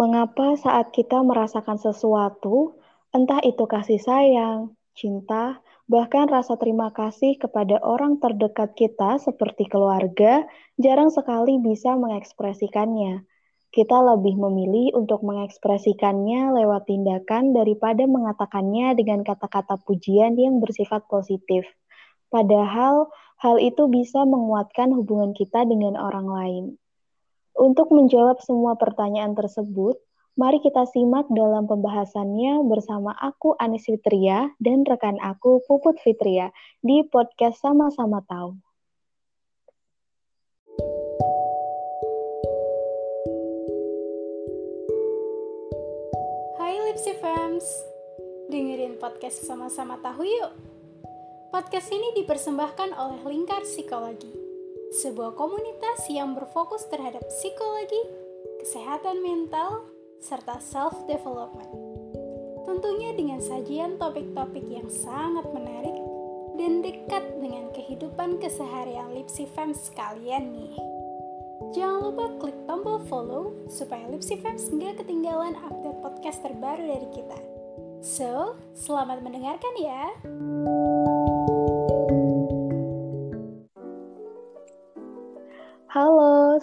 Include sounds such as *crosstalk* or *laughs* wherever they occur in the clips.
Mengapa saat kita merasakan sesuatu, entah itu kasih sayang, cinta, bahkan rasa terima kasih kepada orang terdekat kita seperti keluarga, jarang sekali bisa mengekspresikannya. Kita lebih memilih untuk mengekspresikannya lewat tindakan daripada mengatakannya dengan kata-kata pujian yang bersifat positif. Padahal hal itu bisa menguatkan hubungan kita dengan orang lain. Untuk menjawab semua pertanyaan tersebut, mari kita simak dalam pembahasannya bersama aku Anis Fitria dan rekan aku Puput Fitria di podcast Sama-sama Tahu. Lipsy Fams Dengerin podcast sama-sama tahu yuk. Podcast ini dipersembahkan oleh Lingkar Psikologi Sebuah komunitas yang berfokus terhadap psikologi, kesehatan mental, serta self-development Tentunya dengan sajian topik-topik yang sangat menarik dan dekat dengan kehidupan keseharian Lipsy Fams kalian nih Jangan lupa klik tombol follow supaya Lipsy Fans nggak ketinggalan update podcast terbaru dari kita. So, selamat mendengarkan ya!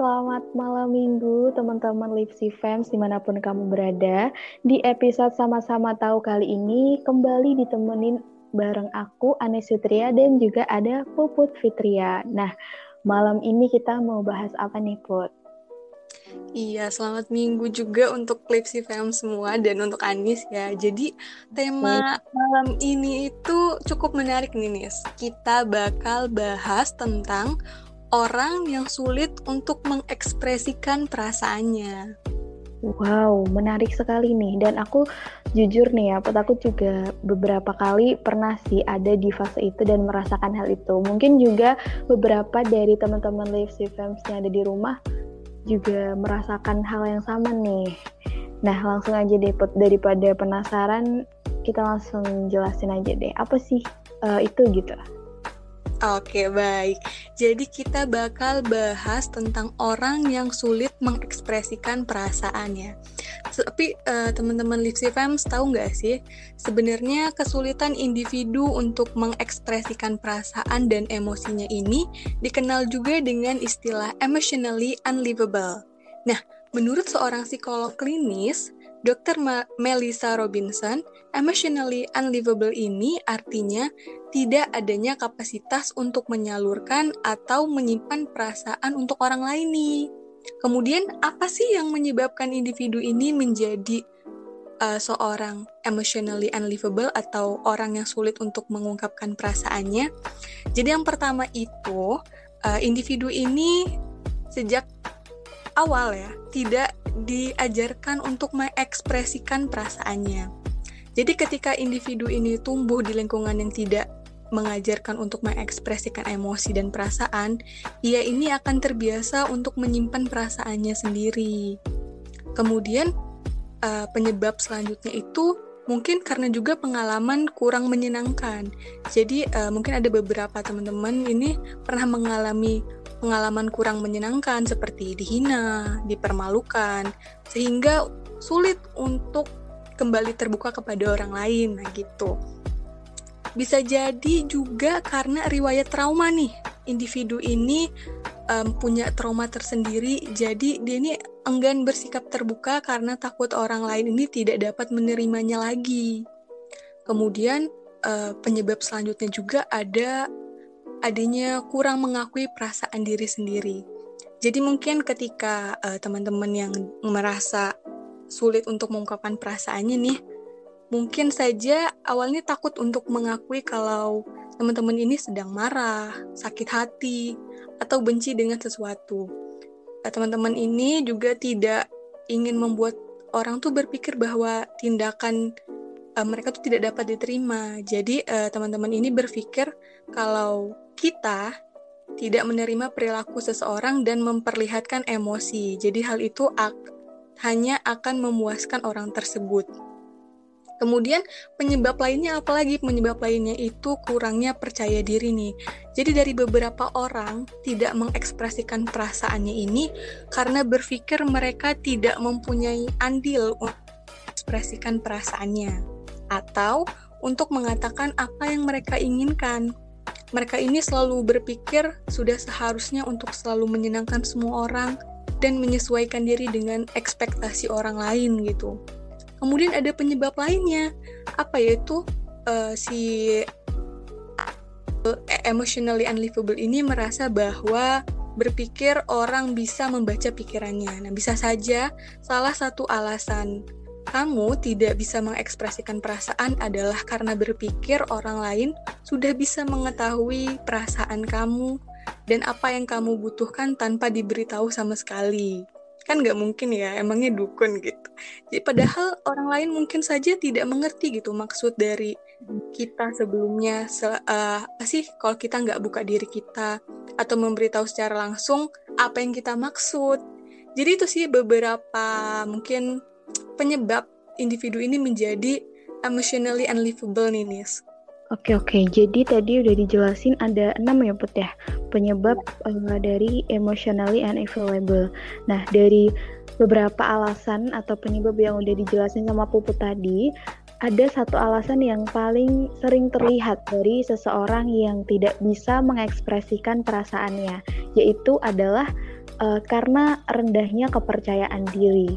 Selamat malam minggu teman-teman Lipsy Fans di mana pun kamu berada. Di episode sama-sama tahu kali ini kembali ditemenin bareng aku Anes Sutria dan juga ada Puput Fitria. Nah, Malam ini kita mau bahas apa nih, Put? Iya, selamat minggu juga untuk Klipsi Fam semua dan untuk Anis ya. Jadi tema malam ini itu cukup menarik nih, Nis. Kita bakal bahas tentang orang yang sulit untuk mengekspresikan perasaannya. Wow, menarik sekali nih. Dan aku jujur nih ya, aku juga beberapa kali pernah sih ada di fase itu dan merasakan hal itu. Mungkin juga beberapa dari teman-teman Live Fans yang ada di rumah juga merasakan hal yang sama nih. Nah, langsung aja deh. Daripada penasaran, kita langsung jelasin aja deh. Apa sih uh, itu gitu? Oke, baik. Jadi kita bakal bahas tentang orang yang sulit mengekspresikan perasaannya. Tapi uh, teman-teman Lipsy Fams tahu nggak sih, sebenarnya kesulitan individu untuk mengekspresikan perasaan dan emosinya ini dikenal juga dengan istilah emotionally unlivable. Nah, menurut seorang psikolog klinis, Dr. Melissa Robinson, emotionally unlivable ini artinya tidak adanya kapasitas untuk menyalurkan atau menyimpan perasaan untuk orang lain nih. Kemudian apa sih yang menyebabkan individu ini menjadi uh, seorang emotionally unlivable atau orang yang sulit untuk mengungkapkan perasaannya? Jadi yang pertama itu uh, individu ini sejak awal ya tidak diajarkan untuk mengekspresikan perasaannya. Jadi ketika individu ini tumbuh di lingkungan yang tidak mengajarkan untuk mengekspresikan emosi dan perasaan, ia ini akan terbiasa untuk menyimpan perasaannya sendiri. Kemudian uh, penyebab selanjutnya itu mungkin karena juga pengalaman kurang menyenangkan. Jadi uh, mungkin ada beberapa teman-teman ini pernah mengalami pengalaman kurang menyenangkan seperti dihina, dipermalukan, sehingga sulit untuk kembali terbuka kepada orang lain, nah gitu. Bisa jadi juga karena riwayat trauma nih, individu ini um, punya trauma tersendiri, jadi dia ini enggan bersikap terbuka karena takut orang lain ini tidak dapat menerimanya lagi. Kemudian uh, penyebab selanjutnya juga ada adanya kurang mengakui perasaan diri sendiri. Jadi mungkin ketika uh, teman-teman yang merasa sulit untuk mengungkapkan perasaannya nih, mungkin saja awalnya takut untuk mengakui kalau teman-teman ini sedang marah, sakit hati, atau benci dengan sesuatu. Uh, teman-teman ini juga tidak ingin membuat orang tuh berpikir bahwa tindakan uh, mereka tuh tidak dapat diterima. Jadi teman-teman ini berpikir kalau kita tidak menerima perilaku seseorang dan memperlihatkan emosi. Jadi hal itu ak hanya akan memuaskan orang tersebut. Kemudian penyebab lainnya apalagi penyebab lainnya itu kurangnya percaya diri nih. Jadi dari beberapa orang tidak mengekspresikan perasaannya ini karena berpikir mereka tidak mempunyai andil untuk mengekspresikan perasaannya atau untuk mengatakan apa yang mereka inginkan. Mereka ini selalu berpikir sudah seharusnya untuk selalu menyenangkan semua orang dan menyesuaikan diri dengan ekspektasi orang lain gitu. Kemudian ada penyebab lainnya, apa yaitu uh, si uh, emotionally unlivable ini merasa bahwa berpikir orang bisa membaca pikirannya. Nah, bisa saja salah satu alasan kamu tidak bisa mengekspresikan perasaan adalah karena berpikir orang lain sudah bisa mengetahui perasaan kamu dan apa yang kamu butuhkan tanpa diberitahu sama sekali. Kan nggak mungkin ya emangnya dukun gitu. Jadi padahal orang lain mungkin saja tidak mengerti gitu maksud dari kita sebelumnya. Se uh, sih kalau kita nggak buka diri kita atau memberitahu secara langsung apa yang kita maksud. Jadi itu sih beberapa mungkin penyebab individu ini menjadi emotionally unlivable nih Nis Oke oke, jadi tadi udah dijelasin ada enam ya Put ya penyebab uh, dari emotionally unavailable. Nah dari beberapa alasan atau penyebab yang udah dijelasin sama Puput tadi, ada satu alasan yang paling sering terlihat dari seseorang yang tidak bisa mengekspresikan perasaannya, yaitu adalah uh, karena rendahnya kepercayaan diri.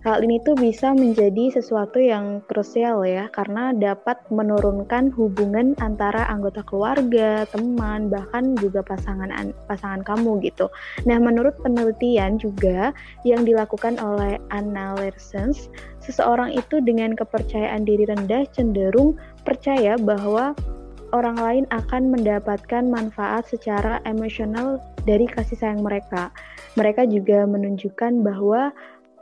Hal ini tuh bisa menjadi sesuatu yang krusial ya, karena dapat menurunkan hubungan antara anggota keluarga, teman, bahkan juga pasangan pasangan kamu gitu. Nah, menurut penelitian juga yang dilakukan oleh Anna Lersens, seseorang itu dengan kepercayaan diri rendah cenderung percaya bahwa orang lain akan mendapatkan manfaat secara emosional dari kasih sayang mereka. Mereka juga menunjukkan bahwa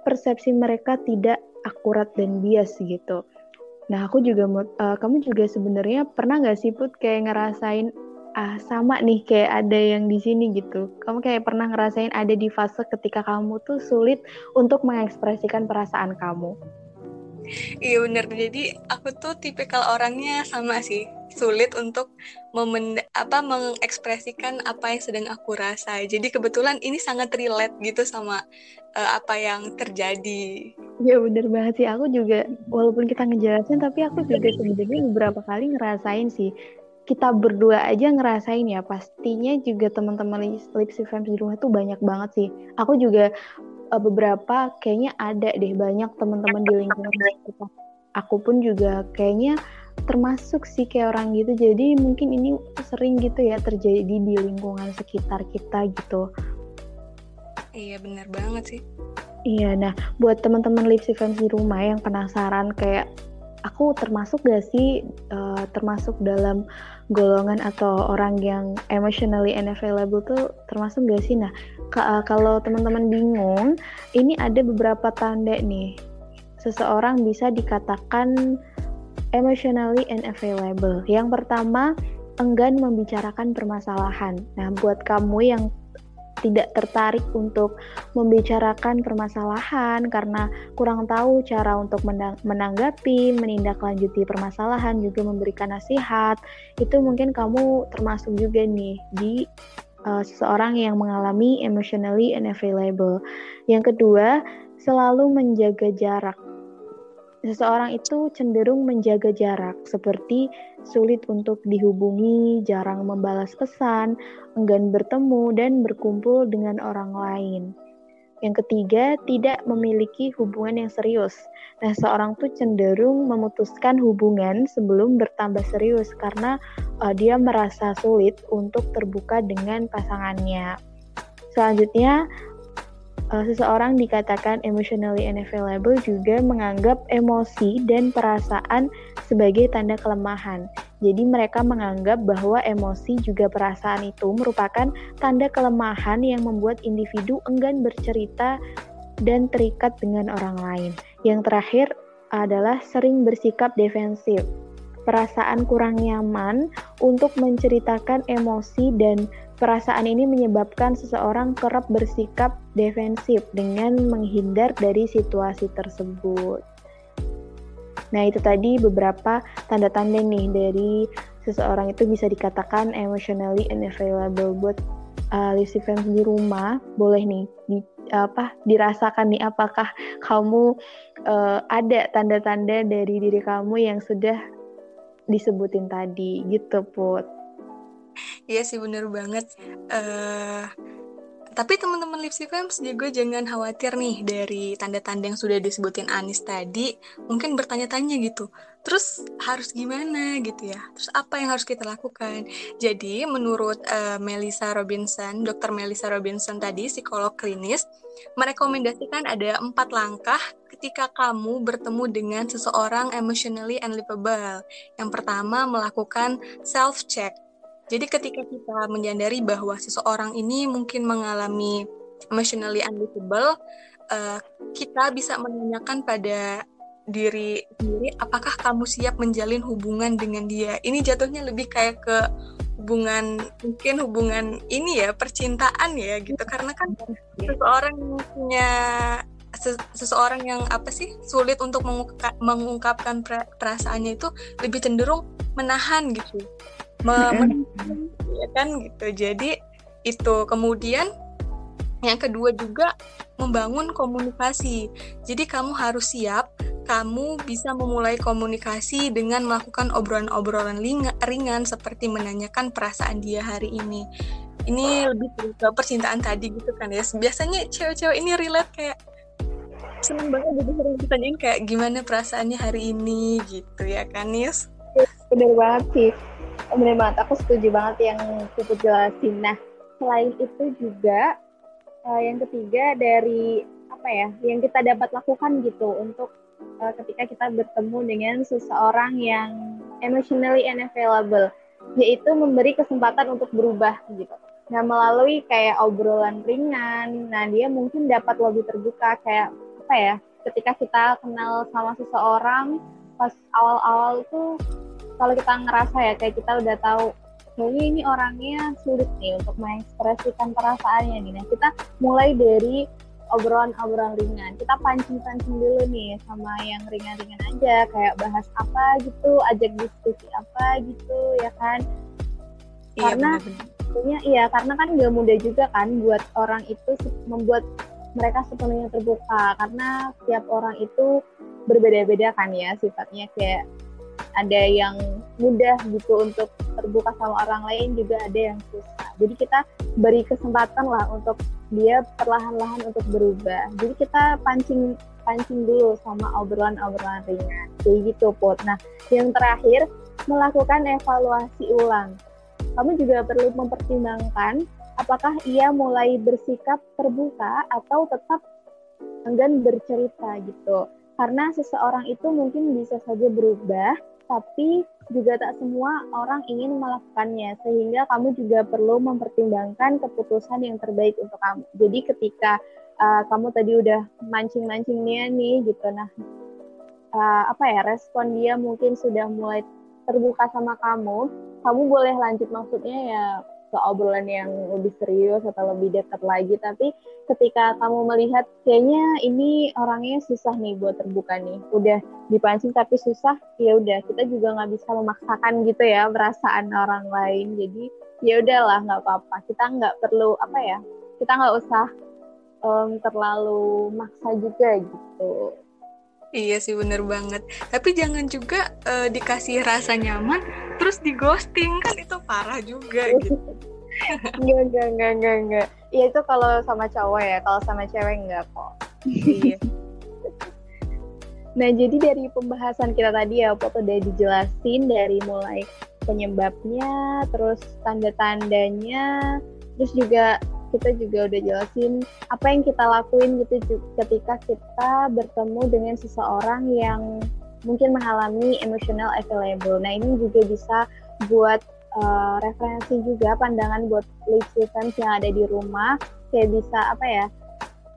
persepsi mereka tidak akurat dan bias gitu. Nah, aku juga uh, kamu juga sebenarnya pernah nggak sih put kayak ngerasain ah sama nih kayak ada yang di sini gitu. Kamu kayak pernah ngerasain ada di fase ketika kamu tuh sulit untuk mengekspresikan perasaan kamu. Iya bener, jadi aku tuh tipikal orangnya sama sih sulit untuk memen apa mengekspresikan apa yang sedang aku rasa. Jadi kebetulan ini sangat relate gitu sama uh, apa yang terjadi. Ya bener banget sih. Aku juga walaupun kita ngejelasin tapi aku juga sebenarnya beberapa kali ngerasain sih. Kita berdua aja ngerasain ya. Pastinya juga teman-teman Lipsy Fans di rumah tuh banyak banget sih. Aku juga uh, beberapa kayaknya ada deh banyak teman-teman di lingkungan kita. Aku pun juga kayaknya termasuk sih kayak orang gitu. Jadi mungkin ini sering gitu ya terjadi di lingkungan sekitar kita gitu. Iya benar banget sih. Iya nah buat teman-teman Lipsy fans di rumah yang penasaran kayak aku termasuk gak sih uh, termasuk dalam golongan atau orang yang emotionally unavailable tuh termasuk gak sih? Nah uh, kalau teman-teman bingung ini ada beberapa tanda nih. Seseorang bisa dikatakan emotionally unavailable. Yang pertama, enggan membicarakan permasalahan. Nah, buat kamu yang tidak tertarik untuk membicarakan permasalahan karena kurang tahu cara untuk menanggapi, menindaklanjuti permasalahan, juga memberikan nasihat, itu mungkin kamu termasuk juga nih di uh, seseorang yang mengalami emotionally unavailable. Yang kedua, selalu menjaga jarak seseorang itu cenderung menjaga jarak, seperti sulit untuk dihubungi, jarang membalas pesan, enggan bertemu, dan berkumpul dengan orang lain. Yang ketiga, tidak memiliki hubungan yang serius. Nah, seorang tuh cenderung memutuskan hubungan sebelum bertambah serius karena uh, dia merasa sulit untuk terbuka dengan pasangannya. Selanjutnya, uh, seseorang dikatakan emotionally unavailable juga menganggap emosi dan perasaan sebagai tanda kelemahan. Jadi mereka menganggap bahwa emosi juga perasaan itu merupakan tanda kelemahan yang membuat individu enggan bercerita dan terikat dengan orang lain. Yang terakhir adalah sering bersikap defensif. Perasaan kurang nyaman untuk menceritakan emosi dan Perasaan ini menyebabkan seseorang kerap bersikap defensif dengan menghindar dari situasi tersebut. Nah, itu tadi beberapa tanda-tanda nih dari seseorang itu bisa dikatakan emotionally unavailable buat uh, Lucy fans di rumah. Boleh nih di, apa dirasakan nih apakah kamu uh, ada tanda-tanda dari diri kamu yang sudah disebutin tadi gitu Put. Iya sih bener banget. Uh, tapi teman-teman Lipsy Fams juga jangan khawatir nih dari tanda-tanda yang sudah disebutin Anis tadi. Mungkin bertanya-tanya gitu. Terus harus gimana gitu ya? Terus apa yang harus kita lakukan? Jadi menurut uh, Melissa Robinson, Dr. Melissa Robinson tadi, psikolog klinis, merekomendasikan ada empat langkah ketika kamu bertemu dengan seseorang emotionally unlivable. Yang pertama, melakukan self-check jadi ketika kita menyadari bahwa seseorang ini mungkin mengalami emotionally unreachable, uh, kita bisa menanyakan pada diri sendiri apakah kamu siap menjalin hubungan dengan dia. Ini jatuhnya lebih kayak ke hubungan mungkin hubungan ini ya percintaan ya gitu karena kan seseorang yang punya seseorang yang apa sih sulit untuk mengungkapkan perasaannya itu lebih cenderung menahan gitu ya kan gitu. Jadi itu. Kemudian yang kedua juga membangun komunikasi. Jadi kamu harus siap kamu bisa memulai komunikasi dengan melakukan obrolan-obrolan ringan seperti menanyakan perasaan dia hari ini. Ini lebih ke percintaan tadi gitu kan ya. Biasanya cewek-cewek ini relate kayak seneng banget jadi sering ditanyain kayak gimana perasaannya hari ini gitu ya kan Nis? Bener banget sih bener banget aku setuju banget yang cukup jelasin. Nah selain itu juga uh, yang ketiga dari apa ya yang kita dapat lakukan gitu untuk uh, ketika kita bertemu dengan seseorang yang emotionally unavailable yaitu memberi kesempatan untuk berubah gitu. Nah melalui kayak obrolan ringan nah dia mungkin dapat lebih terbuka kayak apa ya ketika kita kenal sama seseorang pas awal-awal tuh kalau kita ngerasa ya kayak kita udah tahu kayaknya ini orangnya sulit nih untuk mengekspresikan perasaannya nih. Nah kita mulai dari obrolan-obrolan ringan. Kita pancing-pancing dulu nih sama yang ringan-ringan aja, kayak bahas apa gitu, ajak diskusi apa gitu, ya kan? Iya, karena bener iya karena kan gak mudah juga kan buat orang itu membuat mereka sepenuhnya terbuka karena tiap orang itu berbeda-beda kan ya sifatnya kayak ada yang mudah gitu untuk terbuka sama orang lain juga ada yang susah. Jadi kita beri kesempatan lah untuk dia perlahan-lahan untuk berubah. Jadi kita pancing pancing dulu sama obrolan-obrolan ringan. Kayak gitu pot nah yang terakhir melakukan evaluasi ulang. Kamu juga perlu mempertimbangkan apakah ia mulai bersikap terbuka atau tetap enggan bercerita gitu. Karena seseorang itu mungkin bisa saja berubah tapi juga tak semua orang ingin melakukannya sehingga kamu juga perlu mempertimbangkan keputusan yang terbaik untuk kamu. Jadi ketika uh, kamu tadi udah mancing-mancing dia nih gitu, nah uh, apa ya respon dia mungkin sudah mulai terbuka sama kamu, kamu boleh lanjut maksudnya ya ke obrolan yang lebih serius atau lebih dekat lagi. Tapi ketika kamu melihat kayaknya ini orangnya susah nih buat terbuka nih. Udah dipancing tapi susah ya udah. Kita juga nggak bisa memaksakan gitu ya perasaan orang lain. Jadi ya udahlah nggak apa-apa. Kita nggak perlu apa ya kita nggak usah um, terlalu maksa juga gitu Iya sih bener banget. Tapi jangan juga uh, dikasih rasa nyaman terus di ghosting kan itu parah juga *laughs* gitu. Enggak, enggak, enggak, enggak, enggak. Iya itu kalau sama cowok ya, kalau sama cewek enggak kok. Iya. nah jadi dari pembahasan kita tadi ya, Pot udah dijelasin dari mulai penyebabnya, terus tanda-tandanya, terus juga kita juga udah jelasin apa yang kita lakuin gitu ketika kita bertemu dengan seseorang yang mungkin mengalami emotional available. Nah ini juga bisa buat uh, referensi juga pandangan buat fans yang ada di rumah kayak bisa apa ya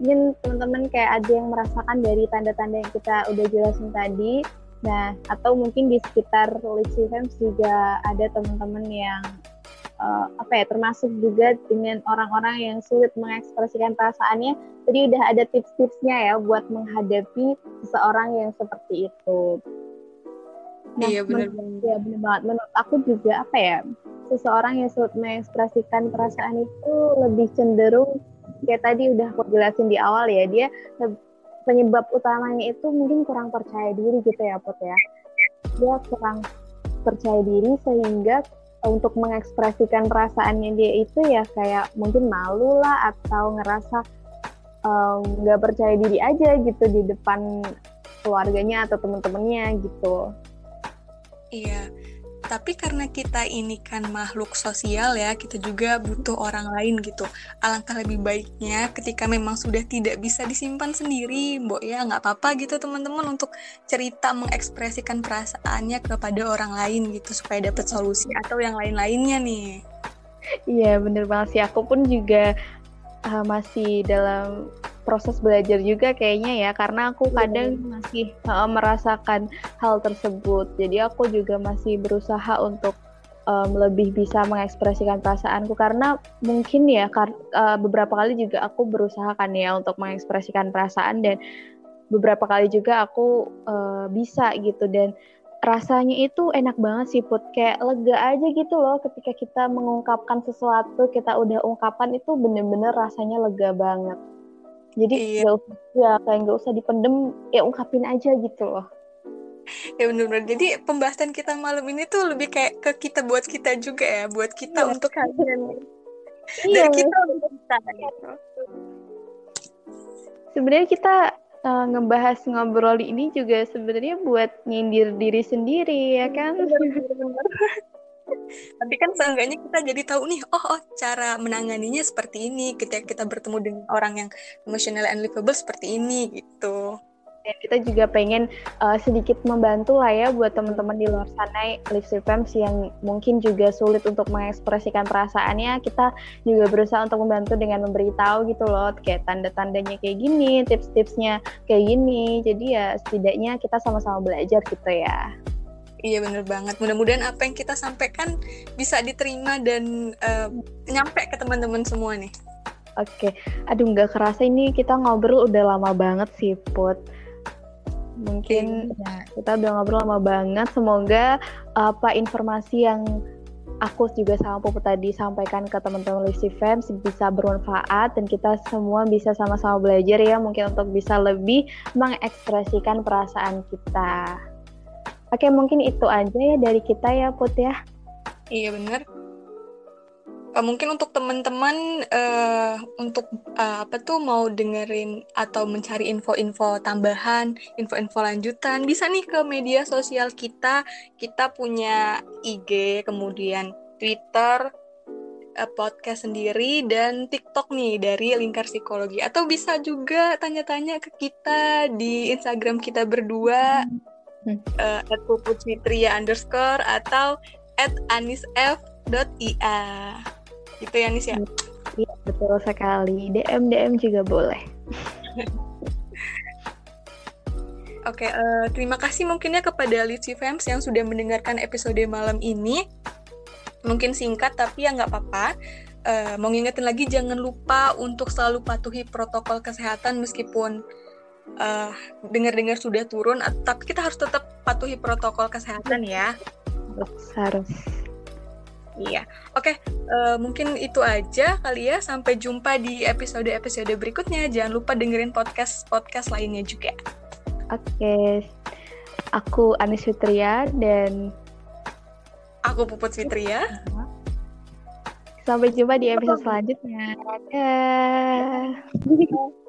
mungkin teman-teman kayak ada yang merasakan dari tanda-tanda yang kita udah jelasin tadi nah atau mungkin di sekitar fans juga ada teman-teman yang uh, apa ya termasuk juga dengan orang-orang yang sulit mengekspresikan perasaannya jadi udah ada tips-tipsnya ya buat menghadapi seseorang yang seperti itu Nah, iya benar. Ya benar banget. Menurut aku juga apa ya? Seseorang yang sulit mengekspresikan perasaan itu lebih cenderung kayak tadi udah aku jelasin di awal ya, dia penyebab utamanya itu mungkin kurang percaya diri gitu ya, Put ya. Dia kurang percaya diri sehingga untuk mengekspresikan perasaannya dia itu ya kayak mungkin malu lah atau ngerasa nggak um, percaya diri aja gitu di depan keluarganya atau teman-temannya gitu. Iya, tapi karena kita ini kan makhluk sosial ya, kita juga butuh orang lain gitu. Alangkah lebih baiknya ketika memang sudah tidak bisa disimpan sendiri, mbok ya nggak apa-apa gitu teman-teman untuk cerita mengekspresikan perasaannya kepada orang lain gitu supaya dapat solusi atau yang lain-lainnya nih. Iya bener banget sih, aku pun juga uh, masih dalam proses belajar juga kayaknya ya karena aku iya. kadang masih uh, merasakan hal tersebut. Jadi aku juga masih berusaha untuk um, lebih bisa mengekspresikan perasaanku karena mungkin ya kar uh, beberapa kali juga aku berusaha kan ya untuk mengekspresikan perasaan dan beberapa kali juga aku uh, bisa gitu. Dan rasanya itu enak banget sih put. Kayak lega aja gitu loh ketika kita mengungkapkan sesuatu kita udah ungkapan itu bener-bener rasanya lega banget jadi iya. gak usah ya kayak nggak usah dipendem ya ungkapin aja gitu loh. Ya benar-benar jadi pembahasan kita malam ini tuh lebih kayak ke kita buat kita juga ya buat kita iya, untuk kalian iya, dari kita untuk kita gitu. Sebenarnya kita uh, ngebahas ngobrol ini juga sebenarnya buat nyindir diri sendiri ya kan tapi kan seenggaknya kita jadi tahu nih oh, oh cara menanganinya seperti ini ketika kita bertemu dengan orang yang emotional and livable seperti ini gitu. Dan kita juga pengen uh, sedikit membantu lah ya buat teman-teman di luar sana Fams yang mungkin juga sulit untuk mengekspresikan perasaannya. Kita juga berusaha untuk membantu dengan memberitahu gitu loh kayak tanda-tandanya kayak gini tips-tipsnya kayak gini. Jadi ya setidaknya kita sama-sama belajar gitu ya Iya bener banget. Mudah-mudahan apa yang kita sampaikan bisa diterima dan uh, nyampe ke teman-teman semua nih. Oke, aduh nggak kerasa ini kita ngobrol udah lama banget sih Put. Mungkin ya, kita udah ngobrol lama banget. Semoga apa informasi yang aku juga sama Puput tadi sampaikan ke teman-teman Lisi Fans bisa bermanfaat dan kita semua bisa sama-sama belajar ya mungkin untuk bisa lebih mengekspresikan perasaan kita. Oke, mungkin itu aja ya dari kita ya, Put ya. Iya benar. Uh, mungkin untuk teman-teman uh, untuk uh, apa tuh mau dengerin atau mencari info-info tambahan, info-info lanjutan, bisa nih ke media sosial kita. Kita punya IG, kemudian Twitter, uh, podcast sendiri dan TikTok nih dari Lingkar Psikologi. Atau bisa juga tanya-tanya ke kita di Instagram kita berdua. Hmm uh, at puputfitria underscore atau at anisf.ia gitu ya Nis ya iya betul sekali DM DM juga boleh *laughs* Oke, okay, uh, eh, terima kasih mungkinnya kepada Litsi Fams yang sudah mendengarkan episode malam ini. Mungkin singkat tapi ya nggak apa-apa. Uh, mau ngingetin lagi jangan lupa untuk selalu patuhi protokol kesehatan meskipun uh, dengar-dengar sudah turun, tapi kita harus tetap patuhi protokol kesehatan ya. Harus. Iya, oke. Okay, uh, eh, mungkin itu aja kali ya. Sampai jumpa di episode-episode berikutnya. Jangan lupa dengerin podcast-podcast lainnya juga. Oke, okay. aku Anis Fitria dan aku Puput Fitria. Sampai jumpa di episode selanjutnya. Dadah.